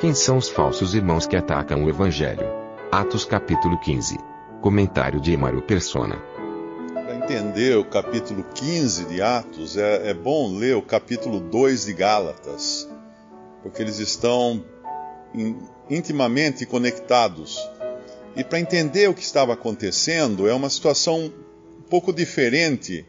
Quem são os falsos irmãos que atacam o Evangelho? Atos capítulo 15. Comentário de Emaro Persona. Para entender o capítulo 15 de Atos, é, é bom ler o capítulo 2 de Gálatas, porque eles estão in, intimamente conectados. E para entender o que estava acontecendo, é uma situação um pouco diferente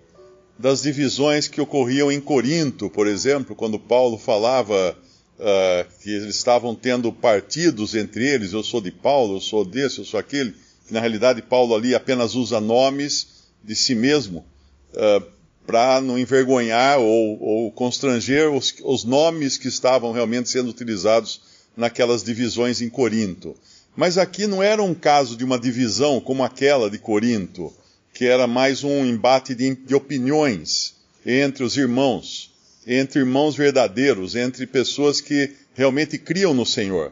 das divisões que ocorriam em Corinto, por exemplo, quando Paulo falava uh, que eles estavam tendo partidos entre eles, eu sou de Paulo, eu sou desse, eu sou aquele, que na realidade Paulo ali apenas usa nomes de si mesmo uh, para não envergonhar ou, ou constranger os, os nomes que estavam realmente sendo utilizados naquelas divisões em Corinto. Mas aqui não era um caso de uma divisão como aquela de Corinto, que era mais um embate de, de opiniões entre os irmãos entre irmãos verdadeiros, entre pessoas que realmente criam no Senhor.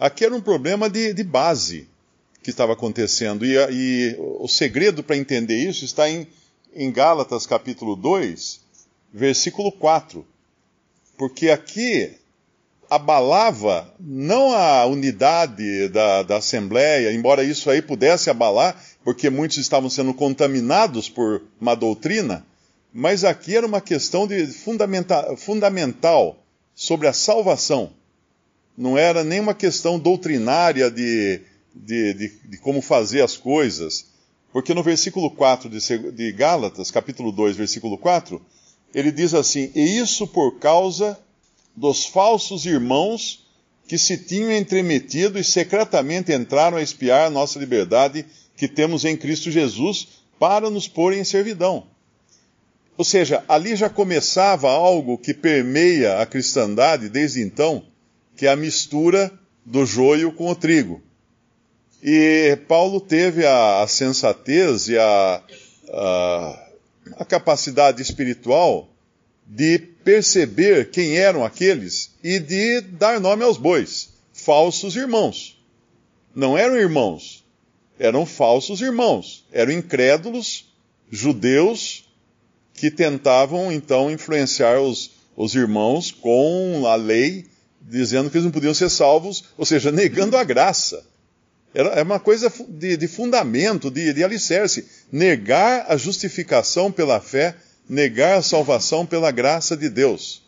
Aqui era um problema de, de base que estava acontecendo. E, e o segredo para entender isso está em, em Gálatas capítulo 2, versículo 4. Porque aqui abalava não a unidade da, da Assembleia, embora isso aí pudesse abalar, porque muitos estavam sendo contaminados por uma doutrina, mas aqui era uma questão de fundamenta fundamental sobre a salvação. Não era nem uma questão doutrinária de, de, de, de como fazer as coisas. Porque no versículo 4 de, de Gálatas, capítulo 2, versículo 4, ele diz assim: E isso por causa dos falsos irmãos que se tinham entremetido e secretamente entraram a espiar a nossa liberdade que temos em Cristo Jesus para nos pôr em servidão. Ou seja, ali já começava algo que permeia a cristandade desde então, que é a mistura do joio com o trigo. E Paulo teve a, a sensatez e a, a, a capacidade espiritual de perceber quem eram aqueles e de dar nome aos bois, falsos irmãos. Não eram irmãos, eram falsos irmãos, eram incrédulos, judeus que tentavam então influenciar os, os irmãos com a lei, dizendo que eles não podiam ser salvos, ou seja, negando a graça. Era, era uma coisa de, de fundamento, de, de alicerce. Negar a justificação pela fé, negar a salvação pela graça de Deus,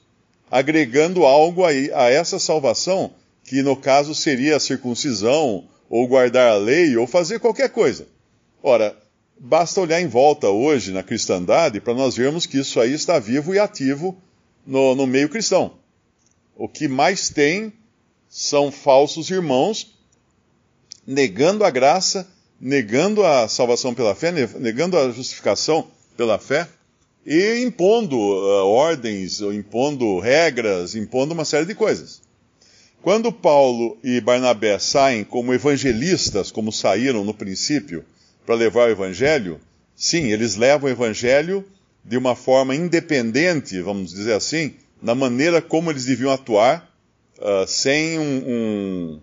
agregando algo a, a essa salvação, que no caso seria a circuncisão, ou guardar a lei, ou fazer qualquer coisa. Ora, Basta olhar em volta hoje na cristandade para nós vermos que isso aí está vivo e ativo no, no meio cristão. O que mais tem são falsos irmãos negando a graça, negando a salvação pela fé, negando a justificação pela fé e impondo uh, ordens, impondo regras, impondo uma série de coisas. Quando Paulo e Barnabé saem como evangelistas, como saíram no princípio, para levar o evangelho, sim, eles levam o evangelho de uma forma independente, vamos dizer assim, na maneira como eles deviam atuar, uh, sem um, um,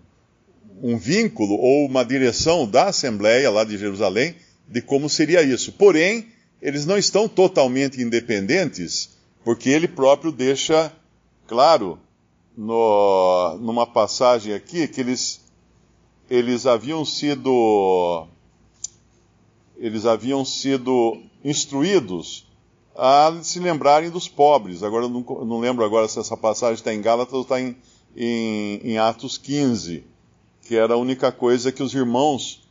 um vínculo ou uma direção da Assembleia lá de Jerusalém de como seria isso. Porém, eles não estão totalmente independentes, porque ele próprio deixa claro no, numa passagem aqui que eles, eles haviam sido eles haviam sido instruídos a se lembrarem dos pobres. Agora, eu não, não lembro agora se essa passagem está em Gálatas ou está em, em, em Atos 15, que era a única coisa que os irmãos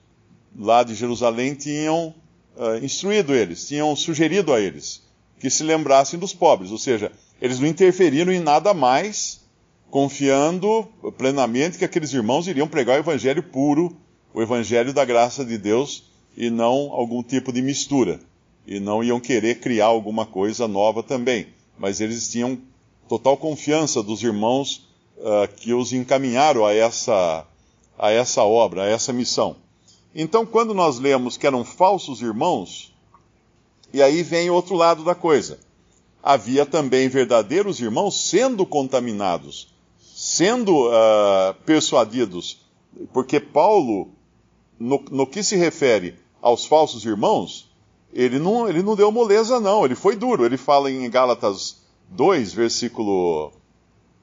lá de Jerusalém tinham uh, instruído eles, tinham sugerido a eles, que se lembrassem dos pobres. Ou seja, eles não interferiram em nada mais, confiando plenamente que aqueles irmãos iriam pregar o evangelho puro, o evangelho da graça de Deus e não algum tipo de mistura. E não iam querer criar alguma coisa nova também. Mas eles tinham total confiança dos irmãos uh, que os encaminharam a essa, a essa obra, a essa missão. Então, quando nós lemos que eram falsos irmãos, e aí vem outro lado da coisa. Havia também verdadeiros irmãos sendo contaminados, sendo uh, persuadidos, porque Paulo, no, no que se refere aos falsos irmãos, ele não, ele não deu moleza, não, ele foi duro. Ele fala em Gálatas 2, versículo,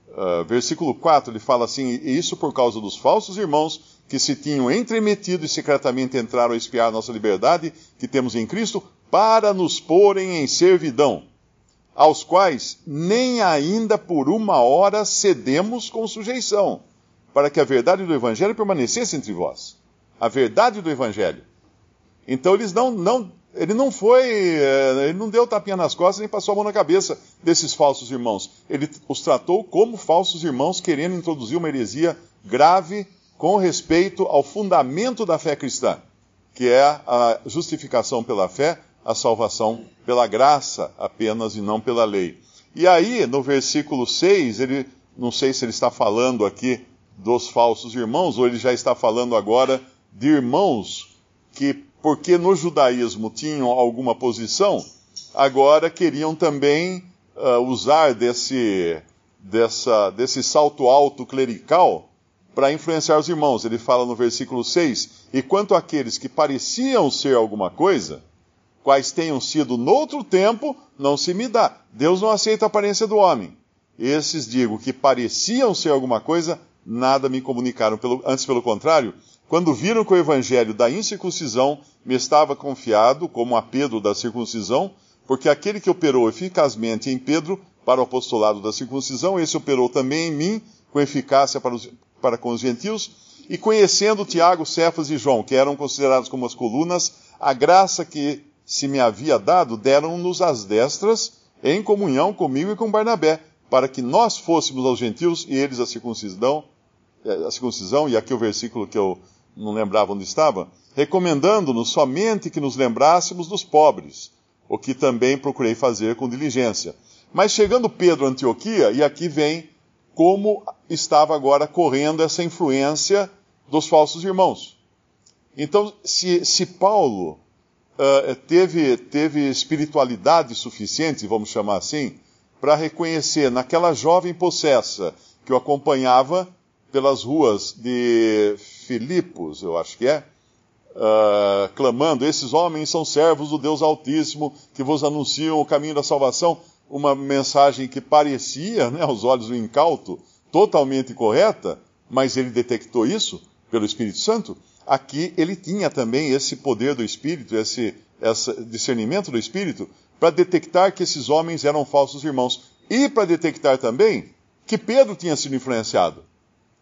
uh, versículo 4, ele fala assim: Isso por causa dos falsos irmãos que se tinham entremetido e secretamente entraram a espiar nossa liberdade que temos em Cristo, para nos porem em servidão, aos quais nem ainda por uma hora cedemos com sujeição, para que a verdade do Evangelho permanecesse entre vós. A verdade do Evangelho. Então eles não, não ele não foi, eh, ele não deu tapinha nas costas nem passou a mão na cabeça desses falsos irmãos. Ele os tratou como falsos irmãos, querendo introduzir uma heresia grave com respeito ao fundamento da fé cristã, que é a justificação pela fé, a salvação pela graça apenas e não pela lei. E aí, no versículo 6, ele, não sei se ele está falando aqui dos falsos irmãos, ou ele já está falando agora de irmãos que porque no judaísmo tinham alguma posição, agora queriam também uh, usar desse, dessa, desse salto alto clerical para influenciar os irmãos. Ele fala no versículo 6: E quanto àqueles que pareciam ser alguma coisa, quais tenham sido noutro tempo, não se me dá. Deus não aceita a aparência do homem. Esses, digo, que pareciam ser alguma coisa, nada me comunicaram. Pelo, antes, pelo contrário, quando viram que o evangelho da incircuncisão me estava confiado, como a Pedro da circuncisão, porque aquele que operou eficazmente em Pedro para o apostolado da circuncisão, esse operou também em mim com eficácia para, os, para com os gentios, e conhecendo Tiago, Cefas e João, que eram considerados como as colunas, a graça que se me havia dado, deram-nos as destras em comunhão comigo e com Barnabé, para que nós fôssemos aos gentios e eles a circuncisão, eh, a circuncisão, e aqui o versículo que eu não lembrava onde estava, recomendando-nos somente que nos lembrássemos dos pobres, o que também procurei fazer com diligência. Mas chegando Pedro a Antioquia, e aqui vem como estava agora correndo essa influência dos falsos irmãos. Então, se, se Paulo uh, teve, teve espiritualidade suficiente, vamos chamar assim, para reconhecer naquela jovem possessa que o acompanhava pelas ruas de Filipos, eu acho que é, uh, clamando: Esses homens são servos do Deus Altíssimo que vos anunciam o caminho da salvação. Uma mensagem que parecia, né, aos olhos do incauto, totalmente correta, mas ele detectou isso pelo Espírito Santo. Aqui ele tinha também esse poder do Espírito, esse, esse discernimento do Espírito, para detectar que esses homens eram falsos irmãos. E para detectar também que Pedro tinha sido influenciado.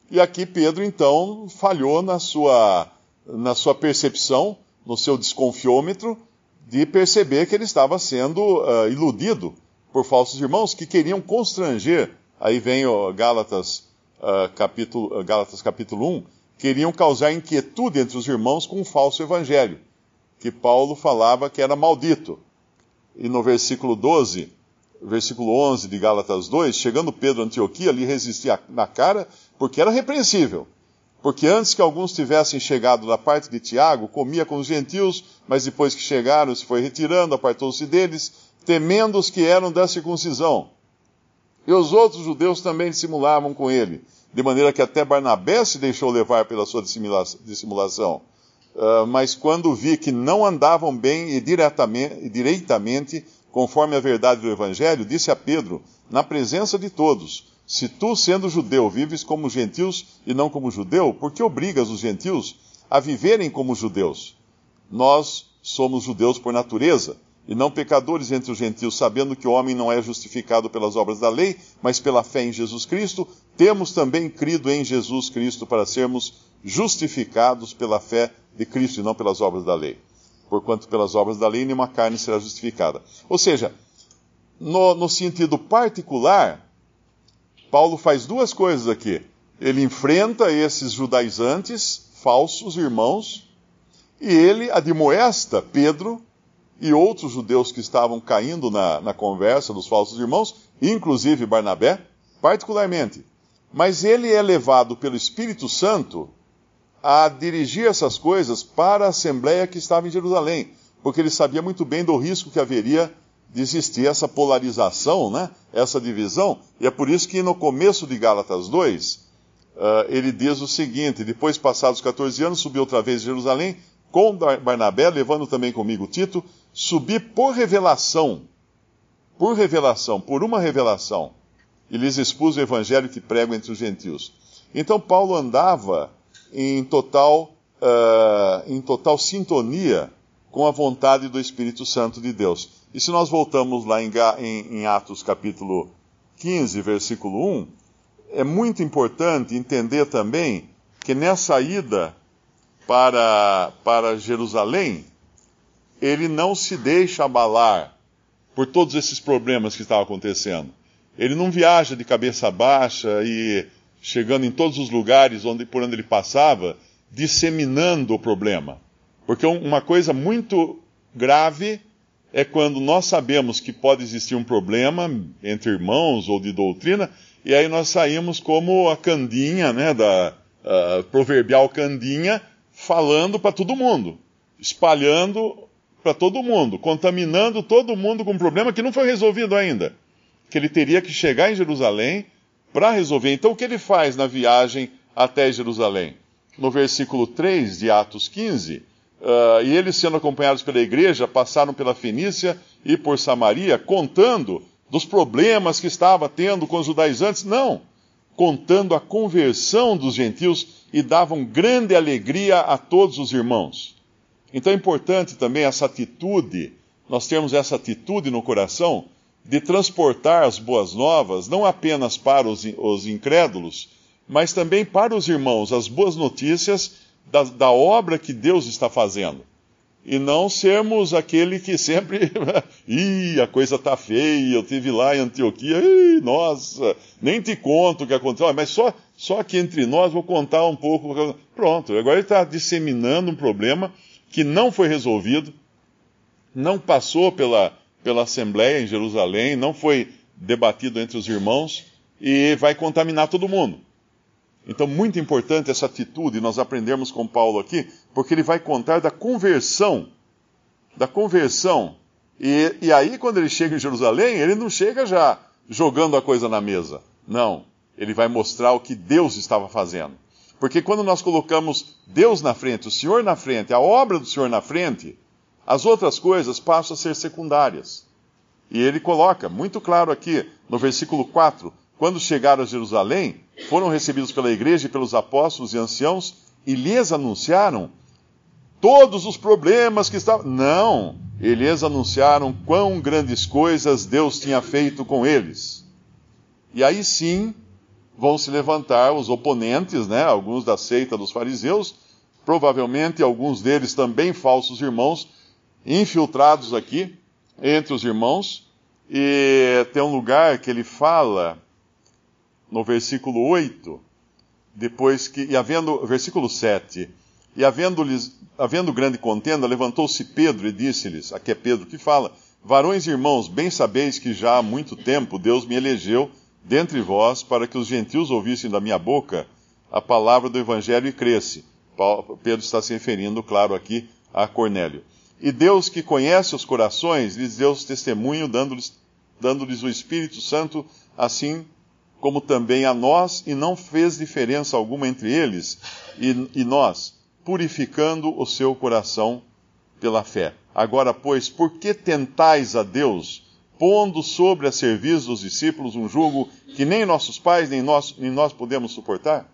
E aqui Pedro, então, falhou na sua, na sua percepção, no seu desconfiômetro, de perceber que ele estava sendo uh, iludido por falsos irmãos que queriam constranger. Aí vem o Gálatas, uh, capítulo, Gálatas capítulo 1, queriam causar inquietude entre os irmãos com um falso evangelho, que Paulo falava que era maldito. E no versículo 12, versículo 11 de Gálatas 2, chegando Pedro a Antioquia, lhe resistia na cara porque era repreensível. Porque antes que alguns tivessem chegado da parte de Tiago, comia com os gentios, mas depois que chegaram se foi retirando, apartou-se deles, temendo os que eram da circuncisão. E os outros judeus também dissimulavam com ele, de maneira que até Barnabé se deixou levar pela sua dissimulação. Uh, mas quando vi que não andavam bem e diretamente, e direitamente, conforme a verdade do Evangelho, disse a Pedro, na presença de todos, se tu, sendo judeu, vives como gentios e não como judeu, por que obrigas os gentios a viverem como judeus? Nós somos judeus por natureza, e não pecadores entre os gentios, sabendo que o homem não é justificado pelas obras da lei, mas pela fé em Jesus Cristo, temos também crido em Jesus Cristo para sermos justificados pela fé de Cristo e não pelas obras da lei. Porquanto pelas obras da lei nenhuma carne será justificada. Ou seja, no, no sentido particular, Paulo faz duas coisas aqui. Ele enfrenta esses judaizantes, falsos irmãos, e ele admoesta Pedro e outros judeus que estavam caindo na, na conversa dos falsos irmãos inclusive Barnabé, particularmente. Mas ele é levado pelo Espírito Santo a dirigir essas coisas para a assembleia que estava em Jerusalém, porque ele sabia muito bem do risco que haveria de existir essa polarização, né? essa divisão, e é por isso que no começo de Gálatas 2, uh, ele diz o seguinte: Depois, passados 14 anos, subi outra vez a Jerusalém com Barnabé, levando também comigo Tito, subi por revelação, por revelação, por uma revelação, e lhes expus o evangelho que prego entre os gentios. Então Paulo andava em total, uh, em total sintonia com a vontade do Espírito Santo de Deus. E se nós voltamos lá em, em, em Atos capítulo 15, versículo 1, é muito importante entender também que nessa ida para, para Jerusalém, ele não se deixa abalar por todos esses problemas que estavam acontecendo. Ele não viaja de cabeça baixa e chegando em todos os lugares onde, por onde ele passava, disseminando o problema. Porque uma coisa muito grave é quando nós sabemos que pode existir um problema entre irmãos ou de doutrina, e aí nós saímos como a candinha, né, da proverbial candinha, falando para todo mundo, espalhando para todo mundo, contaminando todo mundo com um problema que não foi resolvido ainda. Que ele teria que chegar em Jerusalém para resolver. Então, o que ele faz na viagem até Jerusalém? No versículo 3 de Atos 15, uh, e eles sendo acompanhados pela igreja, passaram pela Fenícia e por Samaria, contando dos problemas que estava tendo com os judaizantes. Não, contando a conversão dos gentios e davam grande alegria a todos os irmãos. Então é importante também essa atitude, nós temos essa atitude no coração de transportar as boas novas, não apenas para os, os incrédulos, mas também para os irmãos, as boas notícias da, da obra que Deus está fazendo. E não sermos aquele que sempre. Ih, a coisa está feia, eu tive lá em Antioquia, ih, nossa, nem te conto o que aconteceu, mas só, só aqui entre nós vou contar um pouco. Pronto, agora ele está disseminando um problema que não foi resolvido, não passou pela, pela Assembleia em Jerusalém, não foi debatido entre os irmãos e vai contaminar todo mundo. Então, muito importante essa atitude, nós aprendemos com Paulo aqui, porque ele vai contar da conversão. Da conversão. E, e aí, quando ele chega em Jerusalém, ele não chega já jogando a coisa na mesa. Não. Ele vai mostrar o que Deus estava fazendo. Porque quando nós colocamos Deus na frente, o Senhor na frente, a obra do Senhor na frente, as outras coisas passam a ser secundárias. E ele coloca muito claro aqui, no versículo 4, quando chegaram a Jerusalém, foram recebidos pela igreja e pelos apóstolos e anciãos e lhes anunciaram todos os problemas que estavam. Não, eles anunciaram quão grandes coisas Deus tinha feito com eles. E aí sim, vão se levantar os oponentes, né, alguns da seita dos fariseus, provavelmente alguns deles também falsos irmãos, infiltrados aqui entre os irmãos. E tem um lugar que ele fala no versículo 8, depois que, e havendo, versículo 7, e havendo-lhes, havendo grande contenda, levantou-se Pedro e disse-lhes, aqui é Pedro que fala, varões e irmãos, bem sabeis que já há muito tempo Deus me elegeu dentre vós para que os gentios ouvissem da minha boca a palavra do evangelho e cresce. Pedro está se referindo, claro, aqui a Cornélio. E Deus que conhece os corações, lhes deu testemunho, dando-lhes dando o Espírito Santo, assim como também a nós, e não fez diferença alguma entre eles e, e nós, purificando o seu coração pela fé. Agora, pois, por que tentais a Deus, pondo sobre a serviço dos discípulos um jugo que nem nossos pais nem nós, nem nós podemos suportar?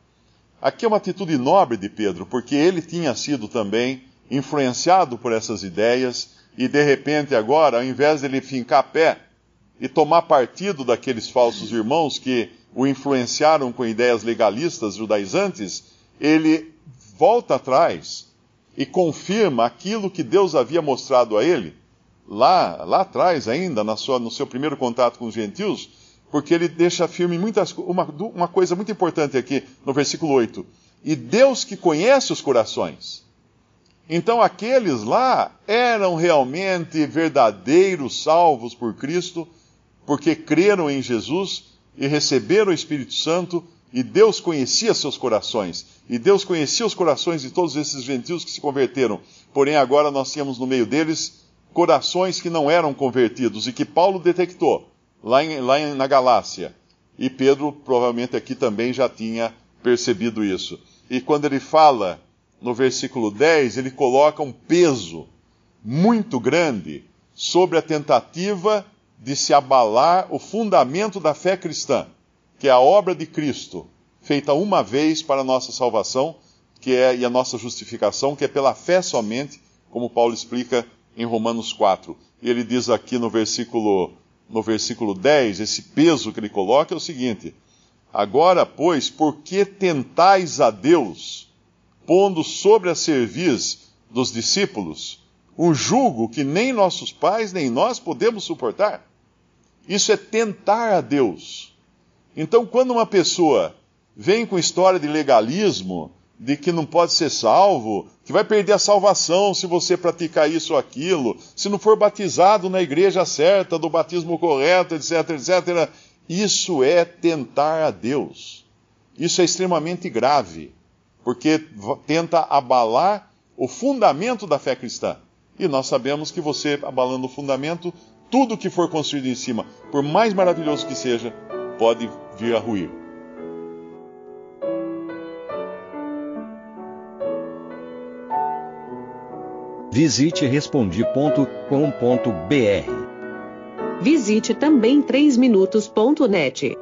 Aqui é uma atitude nobre de Pedro, porque ele tinha sido também influenciado por essas ideias, e de repente agora, ao invés de ele fincar pé e tomar partido daqueles falsos irmãos que o influenciaram com ideias legalistas judaizantes, ele volta atrás e confirma aquilo que Deus havia mostrado a ele, lá, lá atrás ainda, na sua, no seu primeiro contato com os gentios, porque ele deixa firme muitas, uma, uma coisa muito importante aqui no versículo 8. E Deus que conhece os corações. Então aqueles lá eram realmente verdadeiros salvos por Cristo, porque creram em Jesus e receberam o Espírito Santo, e Deus conhecia seus corações. E Deus conhecia os corações de todos esses gentios que se converteram. Porém, agora nós tínhamos no meio deles corações que não eram convertidos e que Paulo detectou lá, em, lá em, na Galácia. E Pedro, provavelmente aqui também já tinha percebido isso. E quando ele fala no versículo 10, ele coloca um peso muito grande sobre a tentativa de se abalar o fundamento da fé cristã, que é a obra de Cristo, feita uma vez para a nossa salvação, que é e a nossa justificação, que é pela fé somente, como Paulo explica em Romanos 4. E ele diz aqui no versículo no versículo 10, esse peso que ele coloca é o seguinte: Agora, pois, por que tentais a Deus, pondo sobre a cerviz dos discípulos um jugo que nem nossos pais nem nós podemos suportar? Isso é tentar a Deus. Então, quando uma pessoa vem com história de legalismo, de que não pode ser salvo, que vai perder a salvação se você praticar isso ou aquilo, se não for batizado na igreja certa, do batismo correto, etc, etc. Isso é tentar a Deus. Isso é extremamente grave, porque tenta abalar o fundamento da fé cristã. E nós sabemos que você, abalando o fundamento, tudo que for construído em cima, por mais maravilhoso que seja, pode vir a ruir. Visite respondi.com.br. Visite também 3minutos.net.